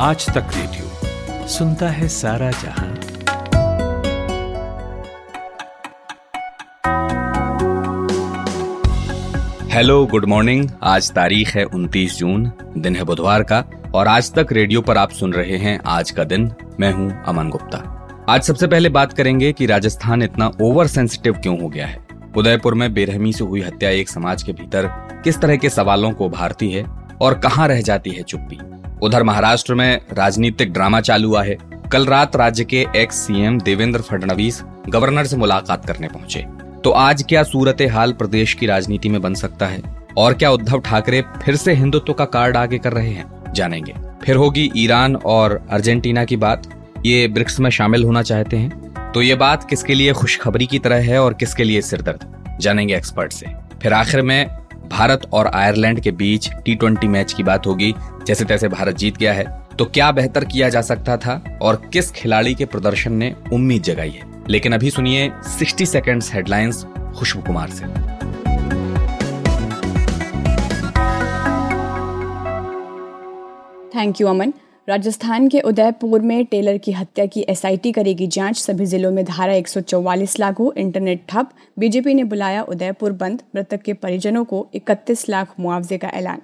आज तक रेडियो सुनता है सारा जहाँ। हेलो गुड मॉर्निंग आज तारीख है 29 जून, दिन है बुधवार का, और आज तक रेडियो पर आप सुन रहे हैं आज का दिन। मैं हूँ अमन गुप्ता। आज सबसे पहले बात करेंगे कि राजस्थान इतना ओवर सेंसिटिव क्यों हो गया है? उदयपुर में बेरहमी से हुई हत्या एक समाज के भीतर किस तरह के सवालों को उभारती है और कहाँ रह जाती है चुप्पी? उधर महाराष्ट्र में राजनीतिक ड्रामा चालू हुआ है कल रात राज्य के ex CM Devendra Fadnavis governor से मुलाकात करने पहुँचे. तो आज क्या सूरत हाल प्रदेश की राजनीति में बन सकता है? और क्या उद्धव ठाकरे फिर से हिंदुत्व का कार्ड आगे कर रहे हैं? जानेंगे. फिर होगी ईरान और अर्जेंटीना की बात. ये ब्रिक्स में शामिल होना चाहते हैं. तो ये बात किसके लिए खुशखबरी की तरह है और किसके लिए सिरदर्द? जानेंगे एक्सपर्ट से. फिर आखिर में भारत और आयरलैंड के बीच टी मैच की बात होगी। जैसे तैसे भारत जीत गया है तो क्या बेहतर किया जा सकता था और किस खिलाड़ी के प्रदर्शन ने उम्मीद जगाई है? लेकिन अभी सुनिए 60 सेकेंड्स हेडलाइंस खुशबू कुमार से। थैंक यू अमन राजस्थान के उदयपुर में टेलर की हत्या की एसआईटी करेगी जाँच। सभी जिलों में धारा 144 लागू, इंटरनेट ठप। बीजेपी ने बुलाया उदयपुर बंद। मृतक के परिजनों को 31 लाख मुआवजे का ऐलान।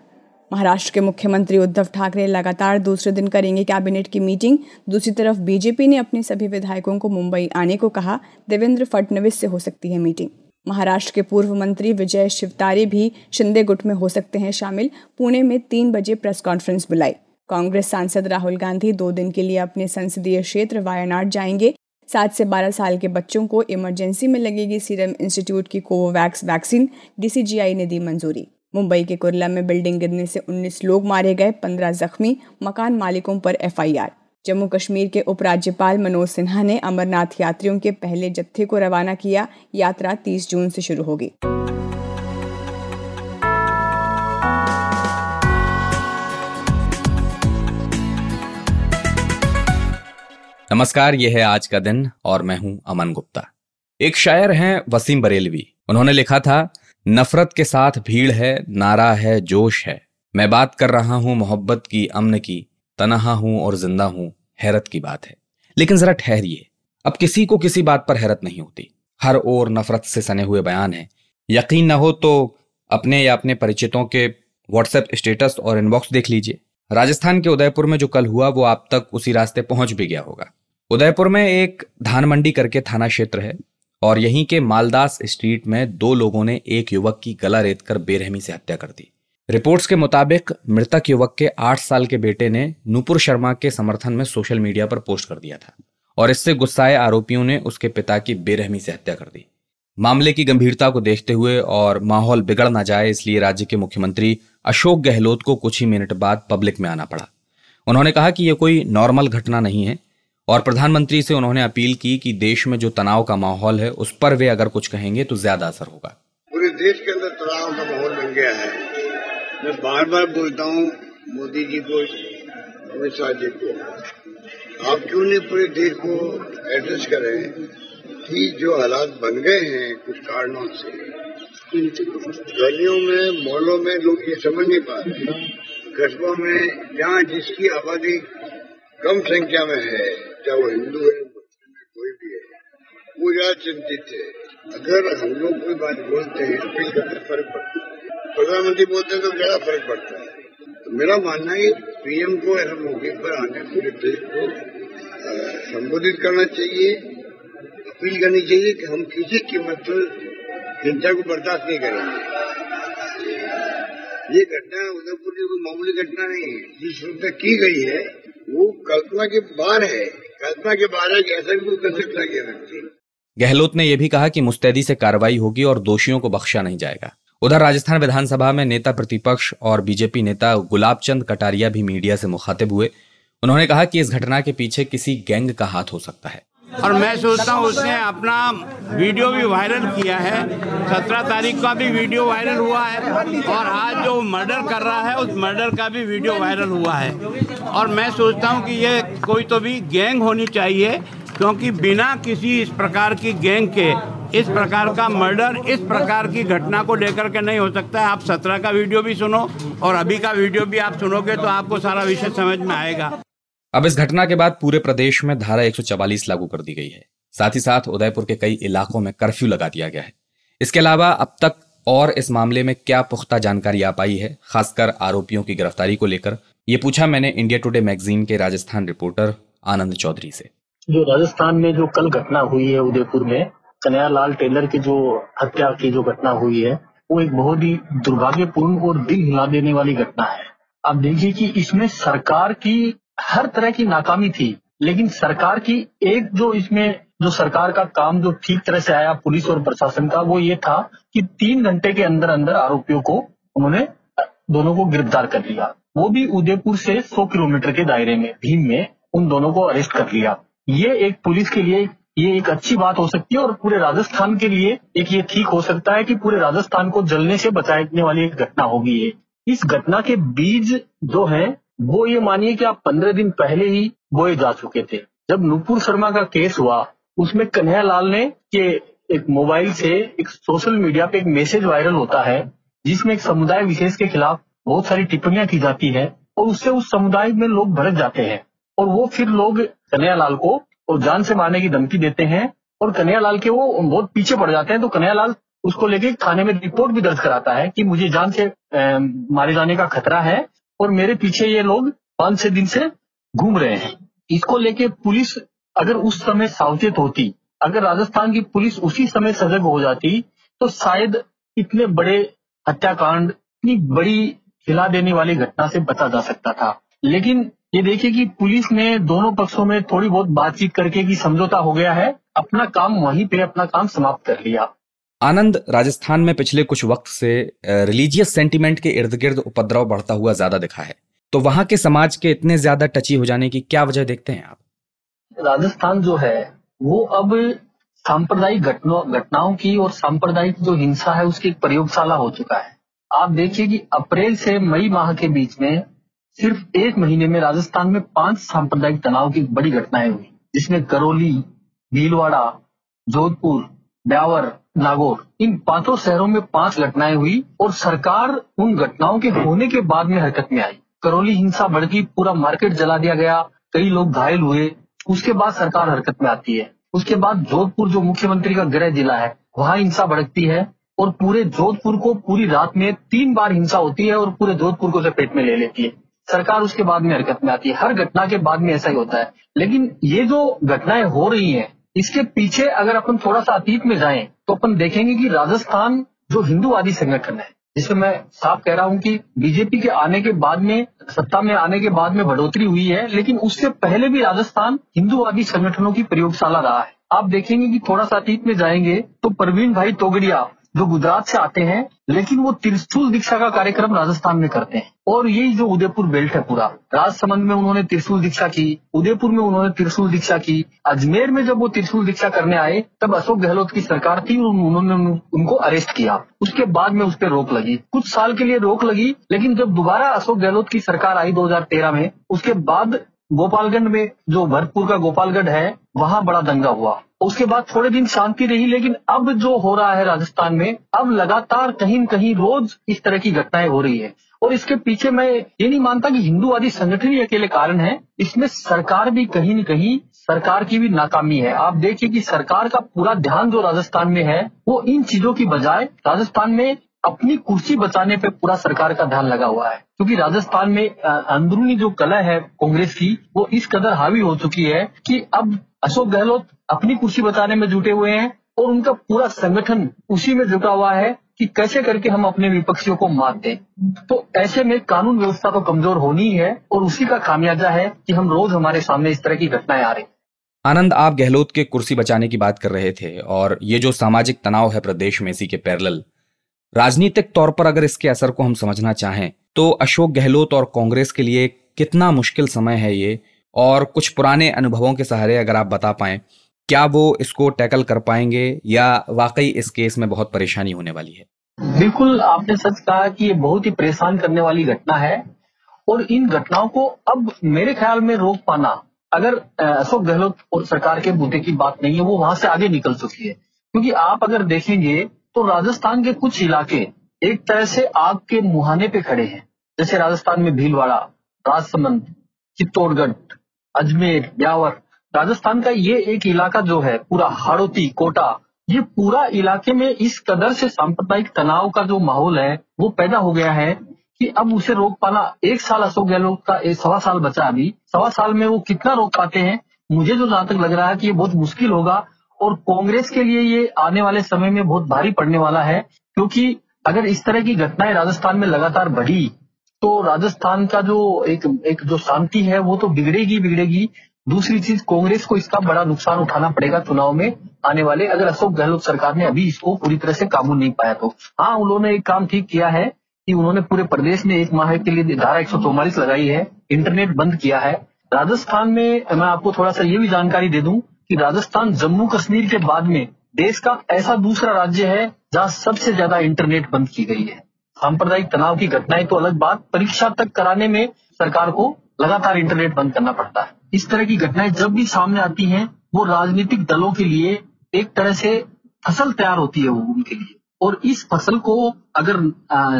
महाराष्ट्र के मुख्यमंत्री उद्धव ठाकरे लगातार दूसरे दिन करेंगे कैबिनेट की मीटिंग। दूसरी तरफ़ बीजेपी ने अपने सभी विधायकों को मुंबई आने को कहा। देवेंद्र फडणवीस से हो सकती है मीटिंग। महाराष्ट्र के पूर्व मंत्री विजय शिवतारे भी शिंदे गुट में हो सकते हैं शामिल। पुणे में तीन बजे प्रेस कॉन्फ्रेंस बुलाई। कांग्रेस सांसद राहुल गांधी दो दिन के लिए अपने संसदीय क्षेत्र वायनाड जाएँगे। सात से बारह साल के बच्चों को इमरजेंसी में लगेगी सीरम इंस्टीट्यूट की कोवोवैक्स वैक्सीन, डीसीजीआई ने दी मंजूरी। मुंबई के कुरला में बिल्डिंग गिरने से 19 लोग मारे गए 15 जख्मी, मकान मालिकों पर एफआईआर। जम्मू कश्मीर के उपराज्यपाल मनोज सिन्हा ने अमरनाथ यात्रियों के पहले जत्थे को रवाना किया, यात्रा 30 जून से शुरू होगी। नमस्कार ये है आज का दिन, और मैं हूँ अमन गुप्ता। एक शायर हैं वसीम बरेलवी। उन्होंने लिखा था, नफरत के साथ भीड़ है, नारा है, जोश है। मैं बात कर रहा हूँ मोहब्बत की, अमन की, तनहा हूँ और ज़िंदा हूँ, हैरत की बात है। लेकिन जरा ठहरिए। अब किसी को किसी बात पर हैरत नहीं होती। हर ओर नफरत से सने हुए बयान है। यकीन ना हो तो अपने या अपने परिचितों के व्हाट्सएप स्टेटस और इनबॉक्स देख लीजिए। राजस्थान के उदयपुर में जो कल हुआ, वो आप तक उसी रास्ते पहुँच भी गया होगा। उदयपुर में एक धान मंडी करके थाना क्षेत्र है और यहीं के मालदास स्ट्रीट में दो लोगों ने एक युवक की गला रेत कर बेरहमी से हत्या कर दी। रिपोर्ट्स के मुताबिक मृतक युवक के आठ साल के बेटे ने नुपुर शर्मा के समर्थन में सोशल मीडिया पर पोस्ट कर दिया था और इससे गुस्साए आरोपियों ने उसके पिता की बेरहमी से हत्या कर दी। मामले की गंभीरता को देखते हुए और माहौल बिगड़ ना जाए इसलिए राज्य के मुख्यमंत्री अशोक गहलोत को कुछ ही मिनट बाद पब्लिक में आना पड़ा। उन्होंने कहा कि यह कोई नॉर्मल घटना नहीं है और प्रधानमंत्री से उन्होंने अपील की कि देश में जो तनाव का माहौल है, उस पर वे अगर कुछ कहेंगे तो ज़्यादा असर होगा। पूरे देश के अंदर तनाव का माहौल बन गया है। मैं बार बार बोलता हूँ, मोदी जी को, अमित शाह जी को, आप क्यों नहीं पूरे देश को एड्रेस करें? कि जो हालात बन गए हैं, कुछ कारणों से। गलियों में, मॉलों में लोग ये समझ नहीं पा रहे। कस्बों में, जहाँ जिसकी आबादी कम संख्या में है चाहे वो हिंदू है, मुस्लिम है, कोई भी है। वो ज़्यादा चिंतित है। अगर हम लोग कोई बात बोलते हैं अपील करते फ़र्क पड़ता है। प्रधानमंत्री बोलते हैं तो ज़्यादा फ़र्क पड़ता है? तो मेरा मानना है, पीएम को ऐसे मौके पर आने, पूरे देश को संबोधित करना चाहिए। अपील करनी चाहिए कि हम किसी कीमत पर हिंसा को बर्दाश्त नहीं करेंगे। ये घटना उदयपुर की कोई मामूली घटना नहीं है। जिस रूप में की गई है, वो कल्पना के बाहर है। के बारे में ऐसा भी कर सकता गहलोत ने यह भी कहा कि मुस्तैदी से कार्रवाई होगी और दोषियों को बख्शा नहीं जाएगा। उधर राजस्थान विधानसभा में नेता प्रतिपक्ष और बीजेपी नेता गुलाब चंद कटारिया भी मीडिया से मुखातिब हुए। उन्होंने कहा कि इस घटना के पीछे किसी गैंग का हाथ हो सकता है। और मैं सोचता हूँ उसने अपना वीडियो भी वायरल किया है। सत्रह तारीख का भी वीडियो वायरल हुआ है और आज जो मर्डर कर रहा है, उस मर्डर का भी वीडियो वायरल हुआ है। और मैं सोचता हूँ कि ये कोई तो भी गैंग होनी चाहिए, क्योंकि बिना किसी इस प्रकार की गैंग के, इस प्रकार का मर्डर, इस प्रकार की घटना को लेकर के नहीं हो सकता है। आप सत्रह का वीडियो भी सुनो और अभी का वीडियो भी आप सुनोगे तो आपको सारा विषय समझ में आएगा। अब इस घटना के बाद पूरे प्रदेश में धारा 144 लागू कर दी गई है। साथ ही साथ उदयपुर के कई इलाकों में कर्फ्यू लगा दिया गया है। इसके अलावा अब तक और इस मामले में क्या पुख्ता जानकारी आ पाई है, खासकर आरोपियों की गिरफ्तारी को लेकर, ये पूछा मैंने इंडिया टुडे मैगजीन के राजस्थान रिपोर्टर आनंद चौधरी से। जो राजस्थान में जो कल घटना हुई है उदयपुर में, कन्हैयालाल टेलर की जो हत्या की जो घटना हुई है, वो एक बहुत ही दुर्भाग्यपूर्ण और दिल हिला देने वाली घटना है। आप देखिए कि इसमें सरकार की हर तरह की नाकामी थी, लेकिन सरकार की एक जो इसमें, जो सरकार का काम जो ठीक तरह से आया पुलिस और प्रशासन का, वो ये था कि तीन घंटे के अंदर अंदर आरोपियों को उन्होंने दोनों को गिरफ़्तार कर लिया। वो भी उदयपुर से 100 किलोमीटर के दायरे में, भीम में, उन दोनों को अरेस्ट कर लिया। ये एक पुलिस के लिए, ये एक अच्छी बात हो सकती है और पूरे राजस्थान के लिए एक ये ठीक हो सकता है कि पूरे राजस्थान को जलने से बचाने वाली एक घटना होगी ये। इस घटना के बीज जो है वो ये मानिए कि आप पंद्रह दिन पहले ही बोए जा चुके थे। जब नुपुर शर्मा का केस हुआ, उसमें कन्हैया लाल ने के एक मोबाइल से एक सोशल मीडिया पे एक मैसेज वायरल होता है, जिसमें एक समुदाय विशेष के खिलाफ बहुत सारी टिप्पणियाँ की जाती है और उससे उस समुदाय में लोग भड़क जाते हैं। और वो फिर लोग कन्हैया लाल को और जान से मारने की धमकी देते हैं और कन्हैया लाल के वो बहुत पीछे पड़ जाते हैं तो कन्हैया लाल उसको लेके थाने में रिपोर्ट भी दर्ज कराता है कि मुझे जान से मारे जाने का खतरा है और मेरे पीछे ये लोग पाँच छह दिन से घूम रहे हैं। इसको लेके पुलिस अगर उस समय सावचेत होती, अगर राजस्थान की पुलिस उसी समय सजग हो जाती तो शायद इतने बड़े हत्याकांड, इतनी बड़ी हिला देने वाली घटना से बचा जा सकता था। लेकिन ये देखिए कि पुलिस ने दोनों पक्षों में थोड़ी बहुत बातचीत करके की समझौता हो गया है, अपना काम वहीं पे अपना काम समाप्त कर लिया। आनंद राजस्थान में पिछले कुछ वक्त से रिलीजियस सेंटिमेंट के इर्द गिर्द उपद्रव बढ़ता हुआ ज़्यादा दिखा है। तो वहाँ के समाज के इतने ज़्यादा टची हो जाने की क्या वजह देखते हैं आप? राजस्थान जो है, वो अब सांप्रदायिक घटनाओं की और सांप्रदायिक जो हिंसा है, उसकी एक प्रयोगशाला हो चुका है। आप देखिए कि अप्रैल से मई माह के बीच में सिर्फ़ एक महीने में राजस्थान में पाँच सांप्रदायिक तनाव की बड़ी घटनाएँ हुई, जिसमें करौली, भीलवाड़ा, जोधपुर ब्यावर नागौर, इन पाँचों शहरों में पाँच घटनाएँ हुई और सरकार उन घटनाओं के होने के बाद में हरकत में आई। करौली हिंसा बढ़ पूरा मार्केट जला दिया गया, कई लोग घायल हुए। उसके बाद सरकार हरकत में आती है। उसके बाद जोधपुर, जो मुख्यमंत्री का गृह जिला है, वहाँ हिंसा भड़कती है और पूरे जोधपुर को पूरी रात में तीन बार हिंसा होती है और पूरे जोधपुर को चपेट में ले लेती है। सरकार उसके बाद में हरकत में आती है। हर घटना के बाद में ऐसा ही होता है। लेकिन ये जो घटनाएँ हो रही हैं इसके पीछे अगर अपन थोड़ा सा अतीत में जाएँ तो अपन देखेंगे कि राजस्थान जो हिंदूवादी संगठन है, जिसमें मैं साफ़ कह रहा हूँ कि बीजेपी के आने के बाद में, सत्ता में आने के बाद में बढ़ोतरी हुई है, लेकिन उससे पहले भी राजस्थान हिंदूवादी संगठनों की प्रयोगशाला रहा है। आप देखेंगे कि थोड़ा सा अतीत में जाएँगे तो प्रवीण भाई तोगड़िया जो गुजरात से आते हैं, लेकिन वो त्रिशूल दीक्षा का कार्यक्रम राजस्थान में करते हैं। और यही जो उदयपुर बेल्ट है पूरा, राजसमंद में उन्होंने त्रिशूल दीक्षा की, उदयपुर में उन्होंने त्रिशूल दीक्षा की, अजमेर में जब वो त्रिशूल दीक्षा करने आए, तब अशोक गहलोत की सरकार थी और उन्होंने उनको अरेस्ट किया। उसके बाद में उस पर रोक लगी। कुछ साल के लिए रोक लगी, लेकिन जब दोबारा अशोक गहलोत की सरकार आई 2013 में, उसके बाद गोपालगंज में जो भरतपुर का गोपालगढ़ है, वहाँ बड़ा दंगा हुआ। उसके बाद थोड़े दिन शांति रही, लेकिन अब जो हो रहा है राजस्थान में, अब लगातार कहीं न कहीं रोज इस तरह की घटनाएँ हो रही है। और इसके पीछे मैं ये नहीं मानता कि हिंदूवादी संगठन ही अकेले कारण है। इसमें सरकार भी कहीं न कहीं, सरकार की भी नाकामी है। आप देखिए कि सरकार का पूरा ध्यान जो राजस्थान में है, वो इन चीज़ों की बजाय राजस्थान में अपनी कुर्सी बचाने पे पूरा सरकार का ध्यान लगा हुआ है। क्योंकि राजस्थान में अंदरूनी जो कला है कांग्रेस की, वो इस कदर हावी हो चुकी है कि अब अशोक गहलोत अपनी कुर्सी बचाने में जुटे हुए हैं और उनका पूरा संगठन उसी में जुटा हुआ है कि कैसे करके हम अपने विपक्षियों को मार दें। तो ऐसे में कानून व्यवस्था तो कमज़ोर होनी है और उसी का खामियाजा है कि हम रोज हमारे सामने इस तरह की घटनाएँ आ रही आनंद, आप गहलोत के कुर्सी बचाने की बात कर रहे थे और ये जो सामाजिक तनाव है प्रदेश में इसी के पैरल राजनीतिक तौर पर अगर इसके असर को हम समझना चाहें तो अशोक गहलोत और कांग्रेस के लिए कितना मुश्किल समय है ये? और कुछ पुराने अनुभवों के सहारे अगर आप बता पाए, क्या वो इसको टैकल कर पाएँगे या वाकई इस केस में बहुत परेशानी होने वाली है? बिल्कुल, आपने सच कहा कि ये बहुत ही परेशान करने वाली घटना है और इन घटनाओं को अब मेरे ख्याल में रोक पाना, अगर अशोक गहलोत और सरकार के मुद्दे की बात नहीं है, वो वहाँ से आगे निकल चुकी है। क्योंकि आप अगर देखेंगे तो राजस्थान के कुछ इलाके एक तरह से आग के मुहाने पे खड़े हैं। जैसे राजस्थान में भीलवाड़ा, राजसमंद, चित्तौड़गढ़, अजमेर, ब्यावर। राजस्थान का ये एक इलाका जो है, पूरा हाड़ोती, कोटा, ये पूरा इलाके में इस कदर से सांप्रदायिक तनाव का जो माहौल है, वो पैदा हो गया है कि अब उसे रोक पाना एक साल अशोक गहलोत का एक सवा साल बचा अभी। सवा साल में वो कितना रोक पाते हैं, मुझे जो जहाँ तक लग रहा है कि ये बहुत मुश्किल होगा और कांग्रेस के लिए ये आने वाले समय में बहुत भारी पड़ने वाला है, क्योंकि अगर इस तरह की घटनाएँ राजस्थान में लगातार बढ़ी तो राजस्थान का जो एक एक जो शांति है, वो तो बिगड़ेगी बिगड़ेगी। दूसरी चीज़, कांग्रेस को इसका बड़ा नुकसान उठाना पड़ेगा चुनाव में आने वाले। अगर अशोक गहलोत सरकार ने अभी इसको पूरी तरह से काबू नहीं पाया तो हाँ उन्होंने एक काम ठीक किया है कि उन्होंने पूरे प्रदेश में एक माह के लिए धारा एक सौ चौवालिस लगाई है, इंटरनेट बंद किया है। राजस्थान में, मैं आपको थोड़ा सा ये भी जानकारी दे दूँ कि राजस्थान जम्मू कश्मीर के बाद में देश का ऐसा दूसरा राज्य है जहाँ सबसे ज़्यादा इंटरनेट बंद की गई है। सांप्रदायिक तनाव की घटनाएँ तो अलग बात, परीक्षा तक कराने में सरकार को लगातार इंटरनेट बंद करना पड़ता है। इस तरह की घटनाएँ जब भी सामने आती हैं, वो राजनीतिक दलों के लिए एक तरह से फ़सल तैयार होती है वो उनके लिए। और इस फ़सल को अगर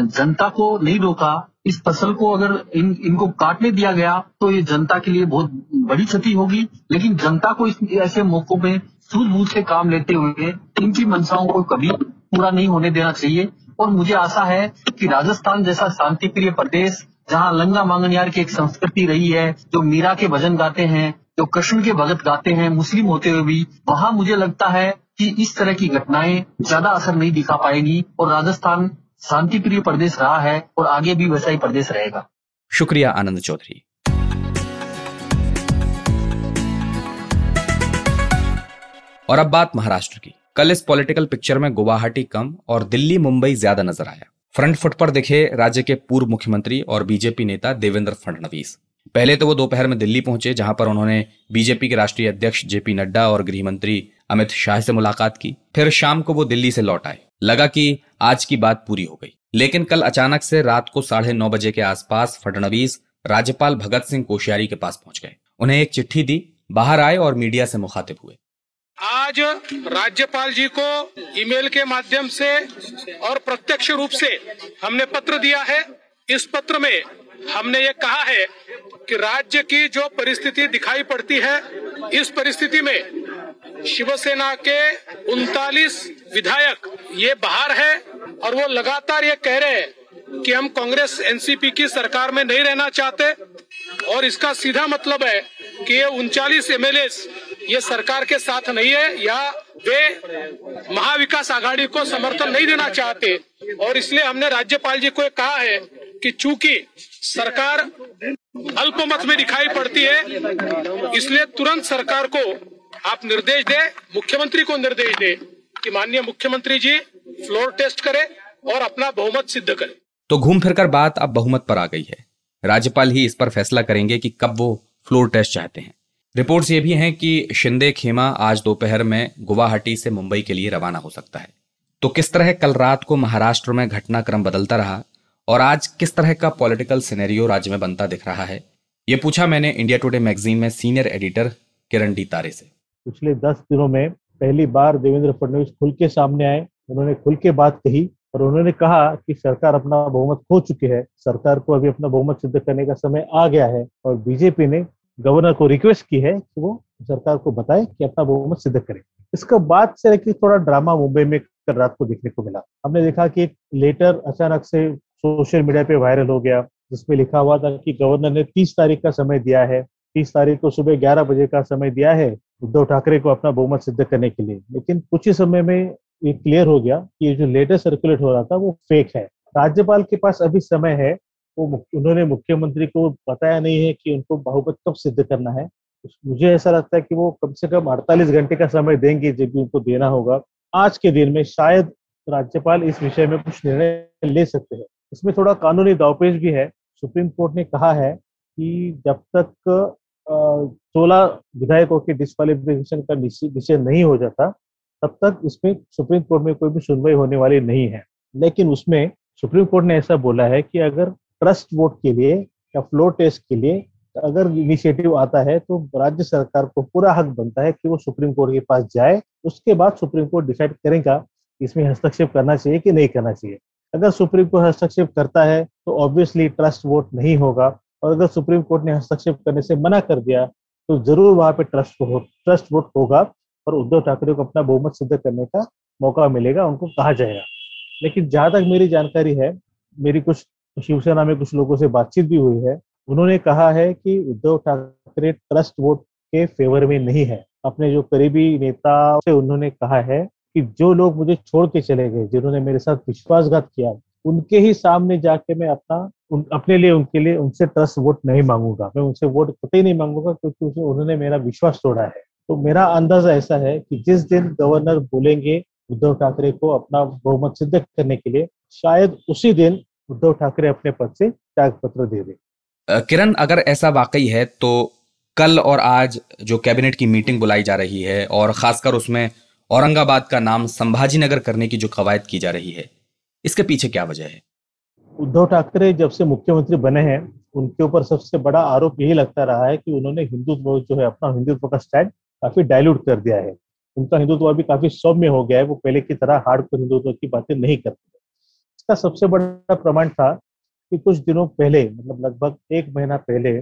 जनता को नहीं रोका इस फ़सल को अगर इन, इनको काटने दिया गया तो ये जनता के लिए बहुत बड़ी क्षति होगी। लेकिन जनता को इस, ऐसे मौकों में सूझबूझ से काम लेते हुए इनकी मंशाओं को कभी पूरा नहीं होने देना चाहिए। और मुझे आशा है कि राजस्थान जैसा शांति प्रिय प्रदेश, जहाँ लंगा मांगनियार की एक संस्कृति रही है, जो मीरा के भजन गाते हैं, जो कृष्ण के भगत गाते हैं, मुस्लिम होते हुए भी, वहाँ मुझे लगता है कि इस तरह की घटनाएँ ज़्यादा असर नहीं दिखा पाएँगी। और राजस्थान शांति प्रिय प्रदेश रहा है और आगे भी वैसा ही प्रदेश रहेगा। शुक्रिया आनंद चौधरी। और अब बात महाराष्ट्र की। कल इस पॉलिटिकल पिक्चर में गुवाहाटी कम और दिल्ली मुंबई ज़्यादा नज़र आया। फ्रंट फुट पर दिखे राज्य के पूर्व मुख्यमंत्री और बीजेपी नेता देवेंद्र फडणवीस। पहले तो वो दोपहर में दिल्ली पहुँचे, जहाँ पर उन्होंने बीजेपी के राष्ट्रीय अध्यक्ष जेपी नड्डा और गृह मंत्री अमित शाह से मुलाकात की। फिर शाम को वो दिल्ली से लौट आए। लगा कि आज की बात पूरी हो गई। लेकिन कल अचानक से रात को साढ़े नौ बजे के आसपास फडणवीस, राज्यपाल भगत सिंह कोश्यारी के पास पहुँच गए। उन्हें एक चिट्ठी दी, बाहर आए और मीडिया से मुखातिब हुए। आज राज्यपाल जी को ईमेल के माध्यम से और प्रत्यक्ष रूप से हमने पत्र दिया है। इस पत्र में हमने ये कहा है कि राज्य की जो परिस्थिति दिखाई पड़ती है, इस परिस्थिति में शिवसेना के उनतालीस विधायक ये बाहर है और वो लगातार ये कह रहे हैं कि हम कांग्रेस एनसीपी की सरकार में नहीं रहना चाहते और इसका सीधा मतलब है कि ये उनचालीस एमएलए ये सरकार के साथ नहीं है या वे महाविकास आघाड़ी को समर्थन नहीं देना चाहते। और इसलिए हमने राज्यपाल जी को कहा है कि चूँकि सरकार अल्पमत में दिखाई पड़ती है, इसलिए तुरंत सरकार को आप निर्देश दे, मुख्यमंत्री को निर्देश दे कि माननीय मुख्यमंत्री जी फ्लोर टेस्ट करे और अपना बहुमत सिद्ध करे। तो घूम फिरकर बात अब बहुमत पर आ गई है। राज्यपाल ही इस पर फैसला करेंगे कि कब वो फ्लोर टेस्ट चाहते हैं। रिपोर्ट्स ये भी हैं कि शिंदे खेमा आज दोपहर में गुवाहाटी से मुंबई के लिए रवाना हो सकता है। तो किस तरह कल रात को महाराष्ट्र में घटनाक्रम बदलता रहा और आज किस तरह का पॉलिटिकल सिनेरियो राज्य में बनता दिख रहा है, ये पूछा मैंने इंडिया टुडे मैगजीन में senior editor Kiran D Tare से। पिछले दस दिनों में पहली बार देवेंद्र फडणवीस खुल के सामने आए, उन्होंने खुल के बात कही और उन्होंने कहा कि सरकार अपना बहुमत खो चुकी है, सरकार को अभी अपना बहुमत सिद्ध करने का समय आ गया है और बीजेपी ने गवर्नर को रिक्वेस्ट की है कि वो सरकार को बताए कि अपना बहुमत सिद्ध करे। इसका बाद से लेकर थोड़ा ड्रामा मुंबई में कल रात को देखने को मिला। हमने देखा कि लेटर अचानक से सोशल मीडिया पे वायरल हो गया, जिसमें लिखा हुआ था कि गवर्नर ने तीस तारीख का समय दिया है, तीस तारीख को सुबह ग्यारह बजे का समय दिया है उद्धव ठाकरे को अपना बहुमत सिद्ध करने के लिए। लेकिन कुछ ही समय में ये क्लियर हो गया कि ये जो लेटर सर्कुलेट हो रहा था, वो फेक है। राज्यपाल के पास अभी समय है, वो उन्होंने मुख्यमंत्री को बताया नहीं है कि उनको बहुमत कब सिद्ध करना है। मुझे ऐसा लगता है कि वो कम से कम 48 घंटे का समय देंगे जब भी उनको देना होगा। आज के दिन में शायद राज्यपाल इस विषय में कुछ निर्णय ले सकते हैं। इसमें थोड़ा कानूनी दावपेच भी है। सुप्रीम कोर्ट ने कहा है कि जब तक सोलह विधायकों के डिस्कालिफिकेशन का निश्चय नहीं हो जाता, तब तक इसमें सुप्रीम कोर्ट में कोई भी सुनवाई होने वाली नहीं है। लेकिन उसमें सुप्रीम कोर्ट ने ऐसा बोला है कि अगर ट्रस्ट वोट के लिए या फ्लोर टेस्ट के लिए अगर इनिशिएटिव आता है तो राज्य सरकार को पूरा हक बनता है कि वो सुप्रीम कोर्ट के पास जाए। उसके बाद सुप्रीम कोर्ट डिसाइड करेगा इसमें हस्तक्षेप करना चाहिए कि नहीं करना चाहिए। अगर सुप्रीम कोर्ट हस्तक्षेप करता है तो ऑब्वियसली ट्रस्ट वोट नहीं होगा। और अगर सुप्रीम कोर्ट ने हस्तक्षेप करने से मना कर दिया तो ज़रूर वहाँ पे ट्रस्ट हो ट्रस्ट वोट होगा और उद्धव ठाकरे को अपना बहुमत सिद्ध करने का मौका मिलेगा, उनको कहा जाएगा। लेकिन जहाँ तक मेरी जानकारी है, मेरी कुछ शिवसेना में कुछ लोगों से बातचीत भी हुई है, उन्होंने कहा है कि उद्धव ठाकरे ट्रस्ट वोट के फेवर में नहीं है। अपने जो करीबी नेता से उन्होंने कहा है कि जो लोग मुझे छोड़ के चले गए, जिन्होंने मेरे साथ विश्वासघात किया, उनके ही सामने जाके मैं अपना उन, अपने लिए उनके लिए उनसे ट्रस्ट वोट नहीं मांगूँगा। मैं उनसे वोट कतई नहीं मांगूँगा क्योंकि उसे उन्होंने मेरा विश्वास तोड़ा है। तो मेरा अंदाज़ा ऐसा है कि जिस दिन गवर्नर बोलेंगे उद्धव ठाकरे को अपना बहुमत सिद्ध करने के लिए शायद उसी दिन उद्धव ठाकरे अपने पद से त्याग पत्र दे। दे किरण अगर ऐसा वाकई है तो कल और आज जो कैबिनेट की मीटिंग बुलाई जा रही है और खासकर उसमें औरंगाबाद का नाम संभाजी नगर करने की जो कवायद की जा रही है इसके पीछे क्या वजह है? उद्धव ठाकरे जब से मुख्यमंत्री बने हैं, उनके ऊपर सबसे बड़ा आरोप यही लगता रहा है कि उन्होंने हिंदुत्व जो है अपना हिंदुत्व का स्टैंड काफ़ी डायल्यूट कर दिया है। उनका हिंदुत्व अभी काफ़ी सौम्य हो गया है, वो पहले की तरह हार्ड हिंदुत्व की बातें नहीं करते इसका सबसे बड़ा प्रमाण था कि कुछ दिनों पहले मतलब लगभग एक महीना पहले,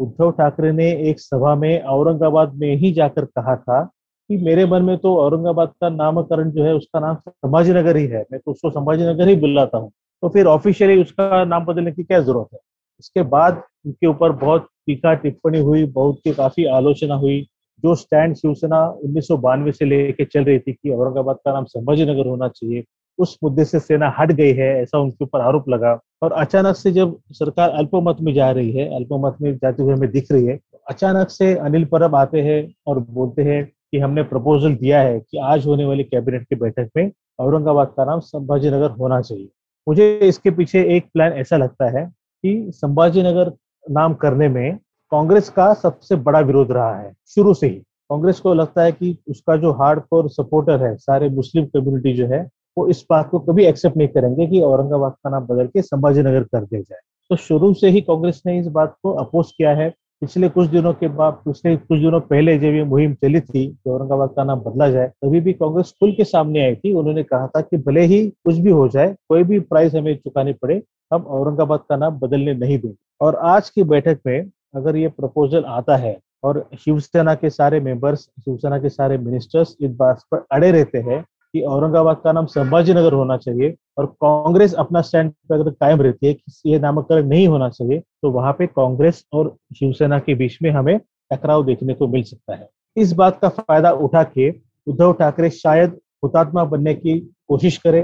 उद्धव ठाकरे ने एक सभा में औरंगाबाद में ही जाकर कहा था कि मेरे मन में तो औरंगाबाद का नामकरण जो है उसका नाम संभाजीनगर ही है। मैं तो उसको संभाजीनगर ही बुलाता हूँ। तो फिर ऑफिशियली उसका नाम बदलने की क्या ज़रूरत है? इसके बाद उनके ऊपर बहुत तीखा टिप्पणी हुई, बहुत की काफ़ी आलोचना हुई, जो स्टैंड शिवसेना उन्नीस सौ बानवे से लेके चल रही थी कि औरंगाबाद का नाम संभाजीनगर होना चाहिए, उस मुद्दे से सेना हट गई है, ऐसा उनके ऊपर आरोप लगा। और अचानक से जब सरकार अल्पमत में जा रही है, अल्पमत में जाते हुए हमें दिख रही है, अचानक से अनिल परब आते हैं और बोलते हैं कि हमने प्रपोजल दिया है कि आज होने वाली कैबिनेट की बैठक में औरंगाबाद का नाम संभाजी नगर होना चाहिए। मुझे इसके पीछे एक प्लान ऐसा लगता है कि संभाजी नगर नाम करने में कांग्रेस का सबसे बड़ा विरोध रहा है, शुरू से ही। कांग्रेस को लगता है कि उसका जो हार्ड कोर सपोर्टर है, सारे मुस्लिम कम्युनिटी जो है, वो इस बात को कभी एक्सेप्ट नहीं करेंगे कि औरंगाबाद का नाम बदल के संभाजी नगर कर दिया जाए। तो शुरू से ही कांग्रेस ने इस बात को अपोज किया है पिछले कुछ दिनों के बाद, पिछले कुछ दिनों पहले जब ये मुहिम चली थी कि औरंगाबाद का नाम बदला जाए, तभी भी कांग्रेस खुल के सामने आई थी। उन्होंने कहा था कि भले ही कुछ भी हो जाए, कोई भी प्राइस हमें चुकानी पड़े, हम औरंगाबाद का नाम बदलने नहीं देंगे। और आज की बैठक में अगर ये प्रपोजल आता है और शिवसेना के सारे मेंबर्स शिवसेना के सारे मिनिस्टर्स इस बात पर अड़े रहते हैं कि औरंगाबाद का नाम संभाजी नगर होना चाहिए और कांग्रेस अपना स्टैंड पर अगर कायम रहती है कि ये नामकरण नहीं होना चाहिए तो वहाँ पे कांग्रेस और शिवसेना के बीच में हमें टकराव देखने को मिल सकता है। इस बात का फ़ायदा उठा के उद्धव ठाकरे शायद हुतात्मा बनने की कोशिश करे,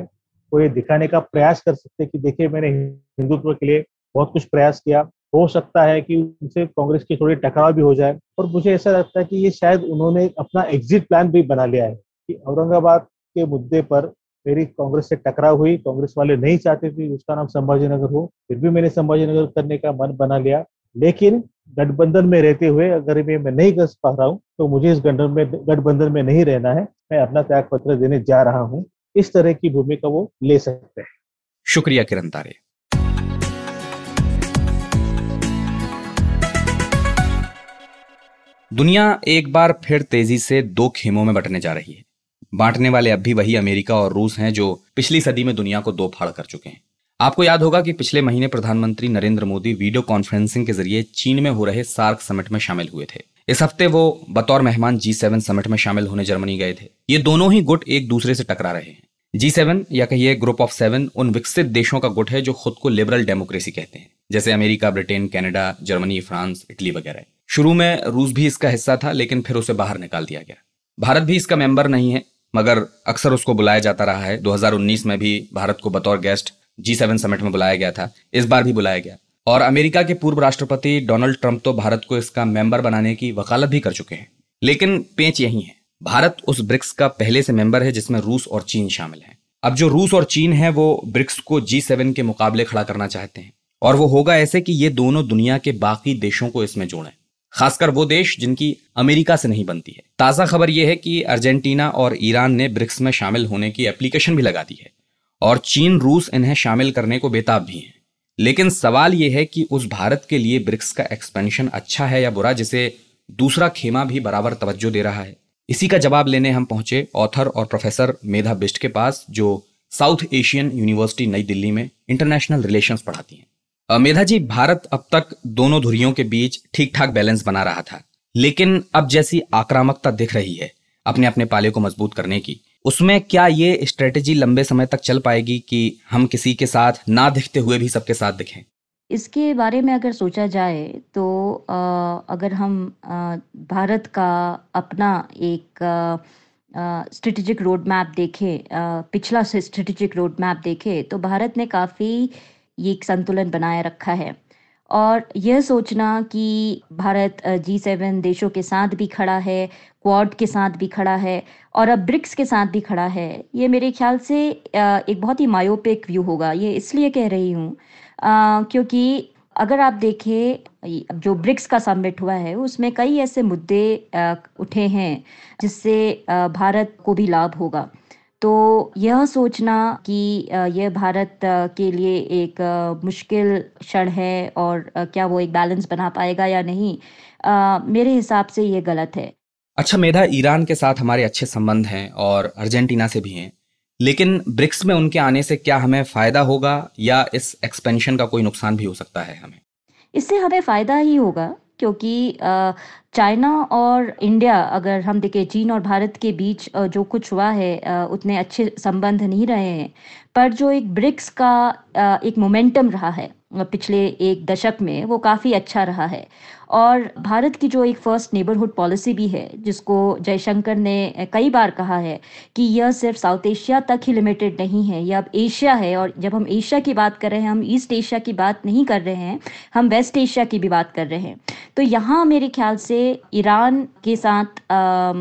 वो ये दिखाने का प्रयास कर सकते कि देखिए मैंने हिंदुत्व के लिए बहुत कुछ प्रयास किया, हो सकता है कि उनसे कांग्रेस की थोड़ी टकराव भी हो जाए। और मुझे ऐसा लगता है कि ये शायद उन्होंने अपना एग्जिट प्लान भी बना लिया है कि औरंगाबाद के मुद्दे पर मेरी कांग्रेस से टकराव हुई। कांग्रेस वाले नहीं चाहते थे उसका नाम संभाजीनगर हो। फिर भी मैंने संभाजीनगर करने का मन बना लिया। लेकिन गठबंधन में रहते हुए अगर मैं, मैं नहीं कर पा रहा हूँ तो मुझे इस गठबंधन में गठबंधन में नहीं रहना है। मैं अपना त्याग पत्र देने जा रहा हूँ। इस तरह की भूमिका वो ले सकते हैं। शुक्रिया किरण तारे। दुनिया एक बार फिर तेज़ी से दो खेमों में बटने जा रही है। बांटने वाले अब भी वही अमेरिका और रूस हैं जो पिछली सदी में दुनिया को दो फाड़ कर चुके हैं। आपको याद होगा कि पिछले महीने प्रधानमंत्री नरेंद्र मोदी वीडियो कॉन्फ्रेंसिंग के ज़रिए चीन में हो रहे सार्क समिट में शामिल हुए थे। इस हफ़्ते वो बतौर मेहमान जी सेवन समिट में शामिल होने जर्मनी गए थे। ये दोनों ही गुट एक दूसरे से टकरा रहे हैं। जी सेवन, या कहिए ग्रुप ऑफ़ सेवन, उन विकसित देशों का गुट है जो खुद को लिबरल डेमोक्रेसी कहते हैं, जैसे America, Britain, Canada, Germany, France, Italy वगैरह। शुरू में रूस भी इसका हिस्सा था, लेकिन फिर उसे बाहर निकाल दिया गया। भारत भी इसका मेंबर नहीं है। मगर अक्सर उसको बुलाया जाता रहा है। 2019 में भी भारत को बतौर गेस्ट जी सेवन समिट में बुलाया गया था। इस बार भी बुलाया गया। और अमेरिका के पूर्व राष्ट्रपति डोनाल्ड ट्रंप तो भारत को इसका मेंबर बनाने की वकालत भी कर चुके हैं। लेकिन पेच यही है। भारत उस ब्रिक्स का पहले से मेंबर है जिसमें रूस और चीन शामिल है। अब जो रूस और चीन है, वो ब्रिक्स को जी सेवन के मुकाबले खड़ा करना चाहते हैं। और वो होगा ऐसे कि ये दोनों दुनिया के बाकी देशों को इसमें जोड़ें। खासकर वो देश जिनकी अमेरिका से नहीं बनती है। ताज़ा खबर यह है कि अर्जेंटीना और ईरान ने ब्रिक्स में शामिल होने की एप्लीकेशन भी लगा दी है और चीन, रूस इन्हें शामिल करने को बेताब भी हैं। लेकिन सवाल यह है कि उस भारत के लिए ब्रिक्स का एक्सपेंशन अच्छा है या बुरा, जिसे दूसरा खेमा भी बराबर तवज्जो दे रहा है। इसी का जवाब लेने हम पहुँचे ऑथर और प्रोफेसर मेधा बिस्ट के पास, जो साउथ एशियन यूनिवर्सिटी नई दिल्ली में इंटरनेशनल रिलेशंस पढ़ाती हैं। मेधा जी भारत अब तक दोनों धुरियों के बीच ठीक ठाक बैलेंस बना रहा था। लेकिन अब जैसी आक्रामकता दिख रही है अपने अपने पाले को मज़बूत करने की, उसमें क्या ये स्ट्रेटेजी लंबे समय तक चल पाएगी कि हम किसी के साथ ना दिखते हुए भी सबके साथ दिखें? इसके बारे में अगर सोचा जाए तो अगर हम भारत का अपना एक स्ट्रेटेजिक रोड मैप देखें पिछला स्ट्रेटेजिक रोड मैप देखें तो भारत ने काफ़ी ये एक संतुलन बनाए रखा है। और यह सोचना कि भारत जी सेवन देशों के साथ भी खड़ा है क्वाड के साथ भी खड़ा है और अब ब्रिक्स के साथ भी खड़ा है, ये मेरे ख्याल से एक बहुत ही मायोपिक व्यू होगा। ये इसलिए कह रही हूँ क्योंकि अगर आप देखें जो ब्रिक्स का समिट हुआ है, उसमें कई ऐसे मुद्दे उठे हैं जिससे भारत को भी लाभ होगा। तो यह सोचना कि यह भारत के लिए एक मुश्किल क्षण है और क्या वो एक बैलेंस बना पाएगा या नहीं मेरे हिसाब से ये गलत है। अच्छा मेधा ईरान के साथ हमारे अच्छे संबंध हैं और अर्जेंटीना से भी हैं लेकिन ब्रिक्स में उनके आने से क्या हमें फ़ायदा होगा या इस एक्सपेंशन का कोई नुकसान भी हो सकता है हमें? इससे हमें फ़ायदा ही होगा। क्योंकि चाइना और इंडिया, अगर हम देखें, चीन और भारत के बीच जो कुछ हुआ है उतने अच्छे संबंध नहीं रहे हैं। पर जो एक ब्रिक्स का एक मोमेंटम रहा है पिछले एक दशक में वो काफ़ी अच्छा रहा है। और भारत की जो एक फ़र्स्ट नेबरहुड पॉलिसी भी है जिसको जयशंकर ने कई बार कहा है कि यह सिर्फ़ साउथ एशिया तक ही लिमिटेड नहीं है यह अब एशिया है और जब हम एशिया की बात कर रहे हैं हम ईस्ट एशिया की बात नहीं कर रहे हैं हम वेस्ट एशिया की भी बात कर रहे हैं। तो यहाँ मेरे ख्याल से ईरान के साथ आ,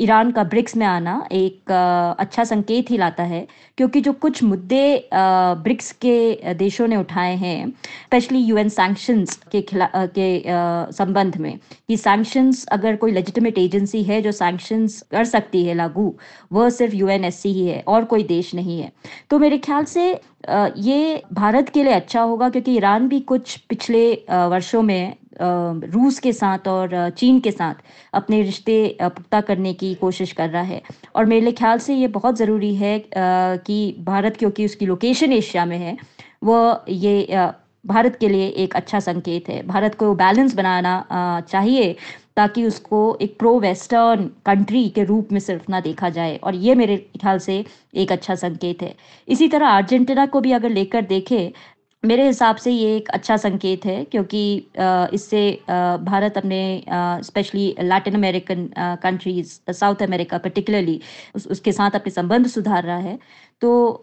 ईरान का ब्रिक्स में आना एक अच्छा संकेत ही लाता है, क्योंकि जो कुछ मुद्दे ब्रिक्स के देशों ने उठाए हैं स्पेशली यूएन सैंक्शंस के खिला के संबंध में, कि सैंक्शंस अगर कोई लेजिटिमेट एजेंसी है जो सैंक्शंस कर सकती है लागू वह सिर्फ़ यूएनएससी ही है, और कोई देश नहीं है। तो मेरे ख्याल से ये भारत के लिए अच्छा होगा, क्योंकि ईरान भी कुछ पिछले वर्षों में रूस के साथ और चीन के साथ अपने रिश्ते पुख्ता करने की कोशिश कर रहा है। और मेरे ख्याल से ये बहुत ज़रूरी है कि भारत क्योंकि उसकी लोकेशन एशिया में है, वो ये भारत के लिए एक अच्छा संकेत है। भारत को बैलेंस बनाना चाहिए ताकि उसको एक प्रो वेस्टर्न कंट्री के रूप में सिर्फ़ ना देखा जाए। और ये मेरे ख्याल से एक अच्छा संकेत है। इसी तरह अर्जेंटीना को भी अगर लेकर देखें मेरे हिसाब से ये एक अच्छा संकेत है, क्योंकि इससे भारत अपने specially Latin American countries south America particularly उसके साथ अपने संबंध सुधार रहा है। तो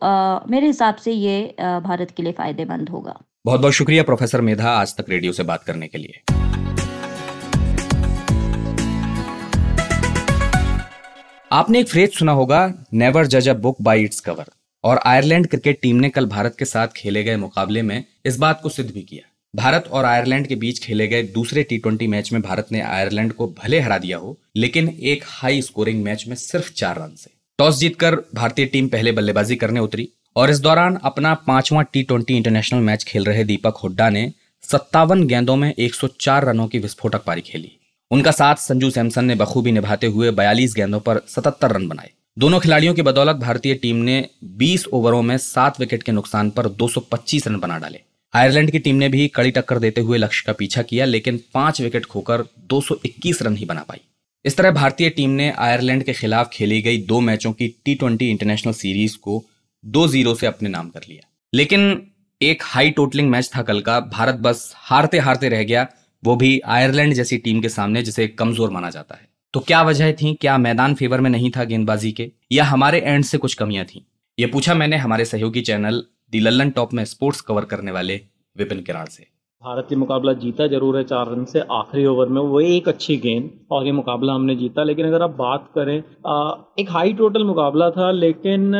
मेरे हिसाब से ये भारत के लिए फ़ायदेमंद होगा। बहुत बहुत शुक्रिया, प्रोफेसर मेधा, आज तक रेडियो से बात करने के लिए। आपने एक फ्रेज सुना होगा नेवर जज a book by its cover और आयरलैंड क्रिकेट टीम ने कल भारत के साथ खेले गए मुकाबले में इस बात को सिद्ध भी किया। भारत और आयरलैंड के बीच खेले गए दूसरे टी मैच में भारत ने आयरलैंड को भले हरा दिया हो, लेकिन एक हाई स्कोरिंग मैच में सिर्फ़ चार रन से। टॉस जीतकर भारतीय टीम पहले बल्लेबाजी करने उतरी और इस दौरान अपना पांचवा टी ट्वेंटी इंटरनेशनल मैच खेल रहे दीपक हुड्डा ने सत्तावन गेंदों में 104 रनों की विस्फोटक पारी खेली। उनका साथ संजू सैमसन ने बखूबी निभाते हुए 42 गेंदों पर 77 रन बनाए। दोनों खिलाड़ियों की बदौलत भारतीय टीम ने 20 ओवरों में सात विकेट के नुकसान पर 225 रन बना डाले। आयरलैंड की टीम ने भी कड़ी टक्कर देते हुए लक्ष्य का पीछा किया, लेकिन पाँच विकेट खोकर 221 रन ही बना पाई। इस तरह भारतीय टीम ने आयरलैंड के खिलाफ खेली गई दो मैचों की टी ट्वेंटी इंटरनेशनल सीरीज़ को दो ज़ीरो से अपने नाम कर लिया। लेकिन एक हाई टोटलिंग मैच था कल का, भारत बस हारते हारते रह गया, वो भी आयरलैंड जैसी टीम के सामने, जिसे कमज़ोर माना जाता है। तो क्या वजह थी? क्या मैदान फेवर में नहीं था गेंदबाजी के? या हमारे एंड से कुछ कमियाँ थी? ये पूछा मैंने हमारे सहयोगी चैनल दी लल्लन टॉप में स्पोर्ट्स कवर करने वाले विपिन किराड़ से। भारत ये मुकाबला जीता ज़रूर है चार रन से आखिरी ओवर में। वो एक अच्छी गेंद और ये मुकाबला हमने जीता। लेकिन अगर आप बात करें आ, एक हाई टोटल मुकाबला था लेकिन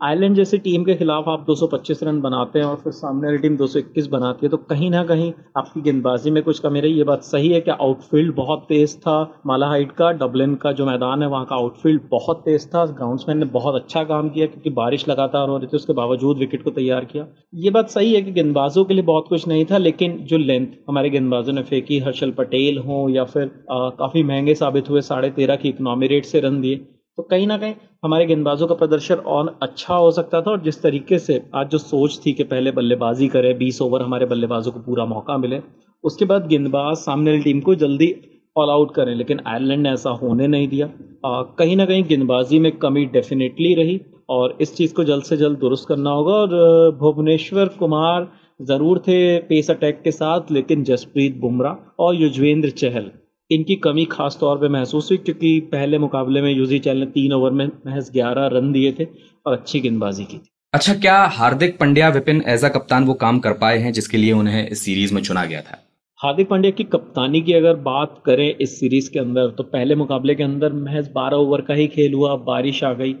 आयरलैंड जैसी टीम के खिलाफ आप 225 रन बनाते हैं और फिर सामने वाली टीम 221 बनाती है तो कहीं ना कहीं आपकी गेंदबाजी में कुछ कमी रही। ये बात सही है कि आउटफील्ड बहुत तेज था माला हाइट का डबलिन का जो मैदान है, वहाँ का आउटफील्ड बहुत तेज था। ग्राउंड्समैन ने बहुत अच्छा काम किया क्योंकि बारिश लगातार हो रही थी, उसके बावजूद विकेट को तैयार किया। ये बात सही है कि गेंदबाजों के लिए बहुत कुछ नहीं था, लेकिन जो लेंथ हमारे गेंदबाजों ने फेंकी, हर्षल पटेल हो या फिर काफ़ी महँगे साबित हुए साढ़े तेरह की इकोनॉमी रेट से रन दिए तो कहीं ना कहीं हमारे गेंदबाजों का प्रदर्शन और अच्छा हो सकता था और जिस तरीके से आज जो सोच थी कि पहले बल्लेबाजी करें बीस ओवर हमारे बल्लेबाजों को पूरा मौका मिले उसके बाद गेंदबाज सामने वाली टीम को जल्दी ऑल आउट करें लेकिन आयरलैंड ने ऐसा होने नहीं दिया। आ, कहीं ना कहीं गेंदबाजी में कमी डेफिनेटली रही और इस चीज़ को जल्द से जल्द दुरुस्त करना होगा और भुवनेश्वर कुमार ज़रूर थे पेस अटैक के साथ लेकिन जसप्रीत बुमराह और युजवेंद्र चहल इनकी कमी खास तौर पे महसूस हुई क्योंकि पहले मुकाबले में यूजी चैल ने तीन ओवर में महज ग्यारह रन दिए थे और अच्छी गेंदबाजी की थी। अच्छा क्या हार्दिक पंड्या विपिन एज अ कप्तान वो काम कर पाए हैं जिसके लिए उन्हें इस सीरीज़ में चुना गया था? हार्दिक पांड्या की कप्तानी की अगर बात करें इस सीरीज़ के अंदर तो पहले मुकाबले के अंदर महज 12 ओवर का ही खेल हुआ बारिश आ गई।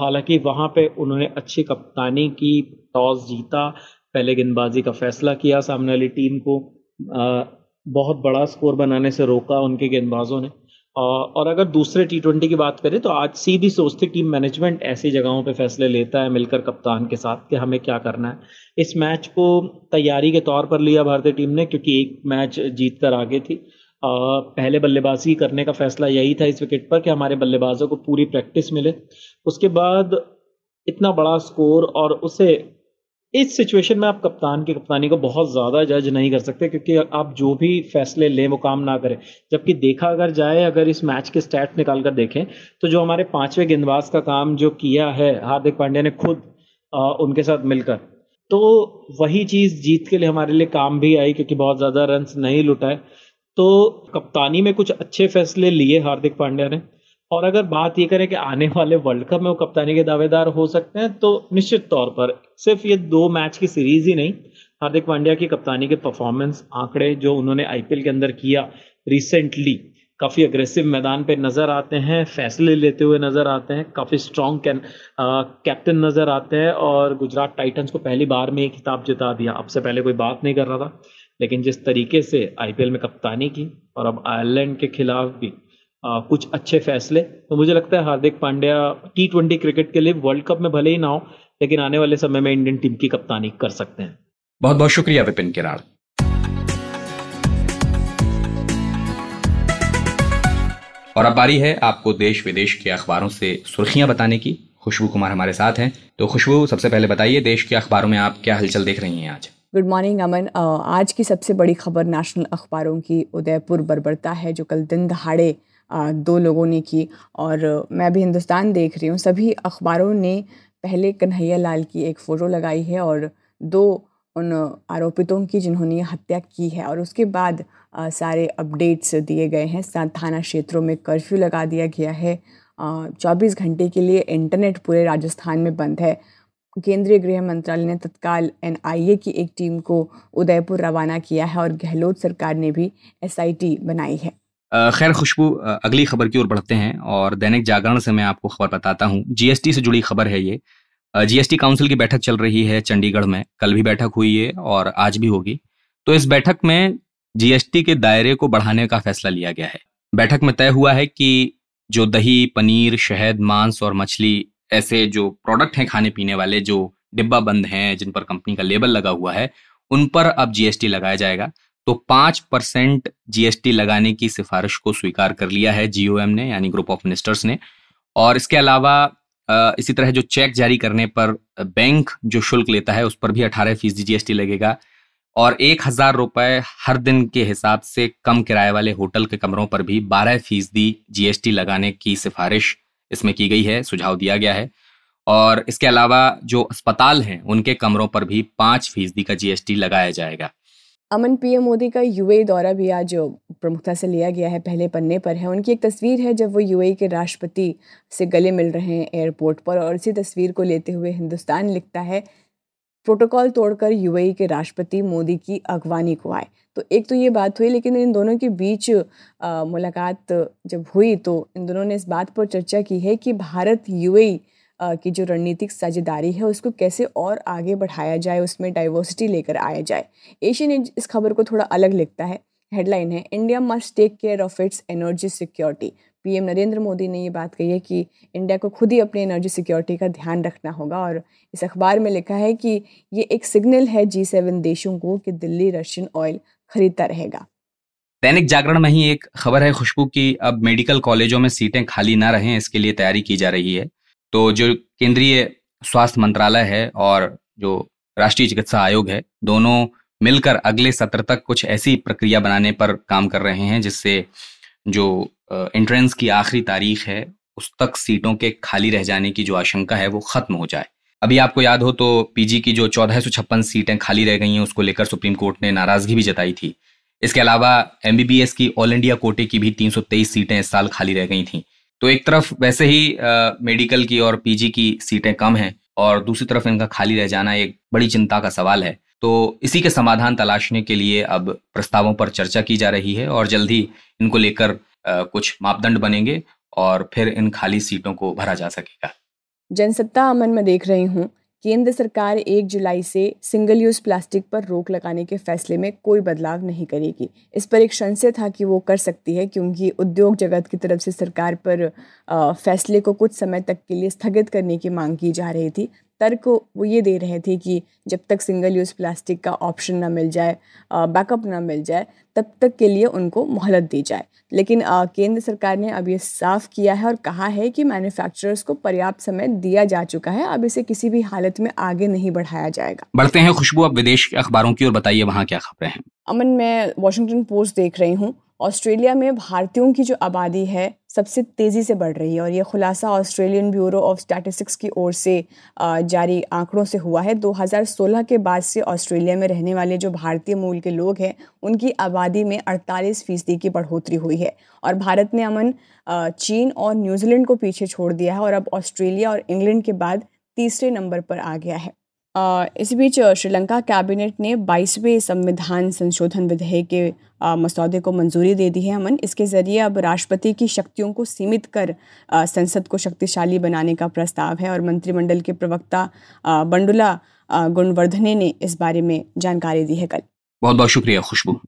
हालाँकि वहाँ पे उन्होंने अच्छी कप्तानी की टॉस जीता पहले गेंदबाजी का फैसला किया सामने वाली टीम को। बहुत बड़ा स्कोर बनाने से रोका उनके गेंदबाजों ने। और अगर दूसरे टी ट्वेंटी की बात करें तो आज सीधी सोचती टीम मैनेजमेंट ऐसी जगहों पे फैसले लेता है मिलकर कप्तान के साथ कि हमें क्या करना है। इस मैच को तैयारी के तौर पर लिया भारतीय टीम ने, क्योंकि एक मैच जीत कर आगे थी। पहले बल्लेबाजी करने का फैसला यही था इस विकेट पर कि हमारे बल्लेबाजों को पूरी प्रैक्टिस मिले। उसके बाद इतना बड़ा स्कोर और उसे इस सिचुएशन में आप कप्तान की कप्तानी को बहुत ज़्यादा जज नहीं कर सकते क्योंकि आप जो भी फैसले लें वो काम ना करें। जबकि देखा अगर जाए अगर इस मैच के स्टैट निकाल कर देखें तो जो हमारे पाँचवें गेंदबाज का काम जो किया है हार्दिक पांड्या ने खुद आ, उनके साथ मिलकर। तो वही चीज़ जीत के लिए हमारे लिए काम भी आई क्योंकि बहुत ज़्यादा रन नहीं लुटाए। तो कप्तानी में कुछ अच्छे फैसले लिए हार्दिक पांड्या ने। और अगर बात ये करें कि आने वाले वर्ल्ड कप में वो कप्तानी के दावेदार हो सकते हैं तो निश्चित तौर पर सिर्फ़ ये दो मैच की सीरीज़ ही नहीं, हार्दिक पांड्या की कप्तानी के परफॉर्मेंस आंकड़े जो उन्होंने आईपीएल के अंदर किया रिसेंटली काफ़ी अग्रेसिव मैदान पे नज़र आते हैं, फैसले लेते हुए नज़र आते हैं, काफ़ी स्ट्रॉन्ग कैप्टन नज़र आते हैं और गुजरात टाइटंस को पहली बार में एक खिताब जिता दिया। अब से पहले कोई बात नहीं कर रहा था, लेकिन जिस तरीके से आईपीएल में कप्तानी की और अब आयरलैंड के खिलाफ भी आ, कुछ अच्छे फैसले। तो मुझे लगता है Hardik Pandya T twenty cricket के लिए वर्ल्ड कप में भले ही ना हो लेकिन आने वाले समय में इंडियन टीम की कप्तानी कर सकते हैं। बहुत बहुत शुक्रिया विपिन किराड़ और अब बारी है आपको देश विदेश के अखबारों से सुर्खियाँ बताने की। खुशबू कुमार हमारे साथ हैं। तो खुशबू सबसे पहले बताइए देश के अखबारों में आप क्या हलचल देख रही हैं आज? Good morning Aman. आज की सबसे बड़ी खबर नेशनल अखबारों की उदयपुर बर्बरता है जो कल दिन दहाड़े दो लोगों ने की। और मैं भी हिंदुस्तान देख रही हूँ, सभी अखबारों ने पहले कन्हैया लाल की एक फ़ोटो लगाई है और दो उन आरोपितों की जिन्होंने हत्या की है और उसके बाद सारे अपडेट्स दिए गए हैं। थाना क्षेत्रों में कर्फ्यू लगा दिया गया है। चौबीस घंटे के लिए इंटरनेट पूरे राजस्थान में बंद है। केंद्रीय गृह मंत्रालय ने तत्काल एनआईए की एक टीम को उदयपुर रवाना किया है और गहलोत सरकार ने भी एसआईटी बनाई है। खैर, खुशबू अगली खबर की ओर बढ़ते हैं और दैनिक जागरण से मैं आपको खबर बताता हूँ। जीएसटी से जुड़ी खबर है ये। जीएसटी काउंसिल की बैठक चल रही है चंडीगढ़ में। कल भी बैठक हुई है और आज भी होगी। तो इस बैठक में जीएसटी के दायरे को बढ़ाने का फैसला लिया गया है। बैठक में तय हुआ है कि जो दही, पनीर, शहद, मांस और मछली ऐसे जो प्रोडक्ट हैं खाने पीने वाले, जो डिब्बा बंद हैं, जिन पर कंपनी का लेबल लगा हुआ है, उन पर अब जीएसटी लगाया जाएगा। तो पाँच परसेंट जीएसटी लगाने की सिफारिश को स्वीकार कर लिया है जीओएम ने, यानी ग्रुप ऑफ़ मिनिस्टर्स ने। और इसके अलावा इसी तरह जो चेक जारी करने पर बैंक जो शुल्क लेता है, उस पर भी अठारह फ़ीसदी जीएसटी लगेगा। और एक हज़ार रुपए हर दिन के हिसाब से कम किराए वाले होटल के कमरों पर भी बारह फ़ीसदी जीएसटी लगाने की सिफारिश इसमें की गई है, सुझाव दिया गया है। और इसके अलावा जो अस्पताल हैं, उनके कमरों पर भी पाँच फ़ीसदी का जीएसटी लगाया जाएगा। अमन पीएम मोदी का यूएई दौरा भी आज प्रमुखता से लिया गया है, पहले पन्ने पर है। उनकी एक तस्वीर है जब वो यूएई के राष्ट्रपति से गले मिल रहे हैं एयरपोर्ट पर और इसी तस्वीर को लेते हुए हिंदुस्तान लिखता है, प्रोटोकॉल तोड़कर यूएई के राष्ट्रपति मोदी की अगवानी को आए। तो एक तो ये बात हुई, लेकिन इन दोनों के बीच मुलाकात जब हुई तो इन दोनों ने इस बात पर चर्चा की है कि भारत यूएई की जो रणनीतिक साझेदारी है, उसको कैसे और आगे बढ़ाया जाए, उसमें डाइवर्सिटी लेकर आया जाए। एशियन इस खबर को थोड़ा अलग लिखता है। हेडलाइन है India must take care of its energy security PM Narendra Modi ने ये बात कही है कि इंडिया को खुद ही अपनी एनर्जी सिक्योरिटी का ध्यान रखना होगा और इस अखबार में लिखा है कि ये एक सिग्नल है जी सेवन देशों को कि दिल्ली रशियन ऑयल खरीदता रहेगा। दैनिक जागरण में ही एक खबर है खुशबू की, अब मेडिकल कॉलेजों में सीटें खाली ना रहें, इसके लिए तैयारी की जा रही है। तो जो केंद्रीय स्वास्थ्य मंत्रालय है और जो राष्ट्रीय चिकित्सा आयोग है, दोनों मिलकर अगले सत्र तक कुछ ऐसी प्रक्रिया बनाने पर काम कर रहे हैं, जिससे जो एंट्रेंस की आखिरी तारीख है, उस तक सीटों के खाली रह जाने की जो आशंका है, वो खत्म हो जाए। अभी आपको याद हो तो पीजी की जो चौदह सीटें खाली रह गई हैं, उसको लेकर सुप्रीम कोर्ट ने नाराज़गी भी जताई थी। इसके अलावा एमबीबीएस की ऑल इंडिया कोटे की भी 323 सीटें इस साल खाली रह गई थी। तो एक तरफ़ वैसे ही आ, मेडिकल की और पीजी की सीटें कम हैं और दूसरी तरफ़ इनका खाली रह जाना एक बड़ी चिंता का सवाल है। तो इसी के समाधान तलाशने के लिए अब प्रस्तावों पर चर्चा की जा रही है और जल्द ही इनको लेकर कुछ मापदंड बनेंगे और फिर इन खाली सीटों को भरा जा सकेगा। जनसत्ता अमन में देख रही हूँ। केंद्र सरकार एक जुलाई से सिंगल यूज़ प्लास्टिक पर रोक लगाने के फैसले में कोई बदलाव नहीं करेगी। इस पर एक संशय था कि वो कर सकती है, क्योंकि उद्योग जगत की तरफ़ से सरकार पर फैसले को कुछ समय तक के लिए स्थगित करने की मांग की जा रही थी। तर्क वो ये दे रहे थे कि जब तक सिंगल यूज़ प्लास्टिक का ऑप्शन ना मिल जाए बैकअप ना मिल जाए तब तक के लिए उनको मोहलत दी जाए। लेकिन केंद्र सरकार ने अब ये साफ़ किया है और कहा है कि मैन्युफैक्चरर्स को पर्याप्त समय दिया जा चुका है अब इसे किसी भी हालत में आगे नहीं बढ़ाया जाएगा। बढ़ते हैं खुशबू अब विदेश के अखबारों की और बताइए वहाँ क्या खबरें हैं? अमन मैं वॉशिंगटन पोस्ट देख रही हूँ। ऑस्ट्रेलिया में भारतीयों की जो आबादी है सबसे तेज़ी से बढ़ रही है और ये खुलासा ऑस्ट्रेलियन ब्यूरो ऑफ़ स्टैटिस्टिक्स की ओर से जारी आंकड़ों से हुआ है। 2016 के बाद से ऑस्ट्रेलिया में रहने वाले जो भारतीय मूल के लोग हैं, उनकी आबादी में 48 फ़ीसदी की बढ़ोतरी हुई है और भारत ने अमन चीन और न्यूजीलैंड को पीछे छोड़ दिया है और अब ऑस्ट्रेलिया और इंग्लैंड के बाद तीसरे नंबर पर आ गया है। इस बीच श्रीलंका कैबिनेट ने बाईसवें संविधान संशोधन विधेयक के मसौदे को मंजूरी दे दी है अमन। इसके ज़रिए अब राष्ट्रपति की शक्तियों को सीमित कर संसद को शक्तिशाली बनाने का प्रस्ताव है और मंत्रिमंडल के प्रवक्ता बंडुला गुणवर्धने ने इस बारे में जानकारी दी है कल। बहुत बहुत शुक्रिया, खुशबू।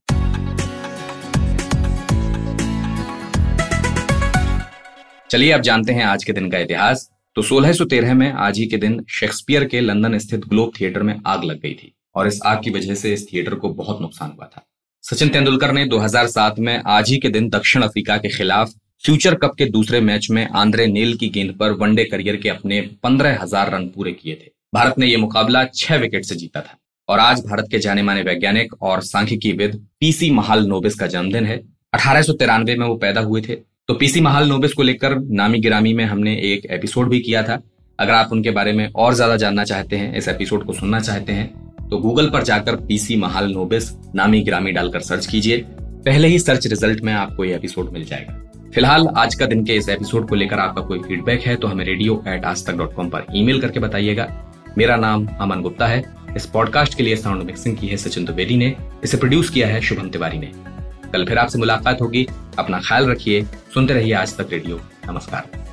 चलिए अब जानते हैं आज के दिन का इतिहास। तो 1613 में आज ही के दिन शेक्सपियर के लंदन स्थित ग्लोब थिएटर में आग लग गई थी और इस आग की वजह से इस थिएटर को बहुत नुकसान हुआ था। सचिन तेंदुलकर ने 2007 में आज ही के दिन दक्षिण अफ्रीका के खिलाफ फ्यूचर कप के दूसरे मैच में आंद्रे नेल की गेंद पर वनडे करियर के अपने पंद्रह हज़ार रन पूरे किए थे। भारत ने यह मुकाबला छह विकेट से जीता था और आज भारत के जाने माने वैज्ञानिक और सांख्यिकी विद पीसी महाल नोबिस का जन्मदिन है। अठारह सौ तिरानवे में वो पैदा हुए थे। तो पीसी महाल नोबिस को लेकर नामी गिरामी में हमने एक एपिसोड भी किया था। अगर आप उनके बारे में और ज़्यादा जानना चाहते हैं, इस एपिसोड को सुनना चाहते हैं तो गूगल पर जाकर पीसी महाल नोबिस नामी गिरामी डालकर सर्च कीजिए। पहले ही सर्च रिज़ल्ट में आपको ये एपिसोड मिल जाएगा। फ़िलहाल आज का दिन के इस एपिसोड को लेकर आपका कोई फीडबैक है तो हमें रेडियो एट आज तक डॉट कॉम पर ईमेल करके बताइएगा। मेरा नाम अमन गुप्ता है। इस पॉडकास्ट के लिए साउंड मिक्सिंग की है सचिन द्विवेदी ने। इसे प्रोड्यूस किया है शुभम तिवारी ने। कल फिर आपसे मुलाकात होगी। अपना ख्याल रखिए सुनते रहिए आज तक रेडियो। नमस्कार।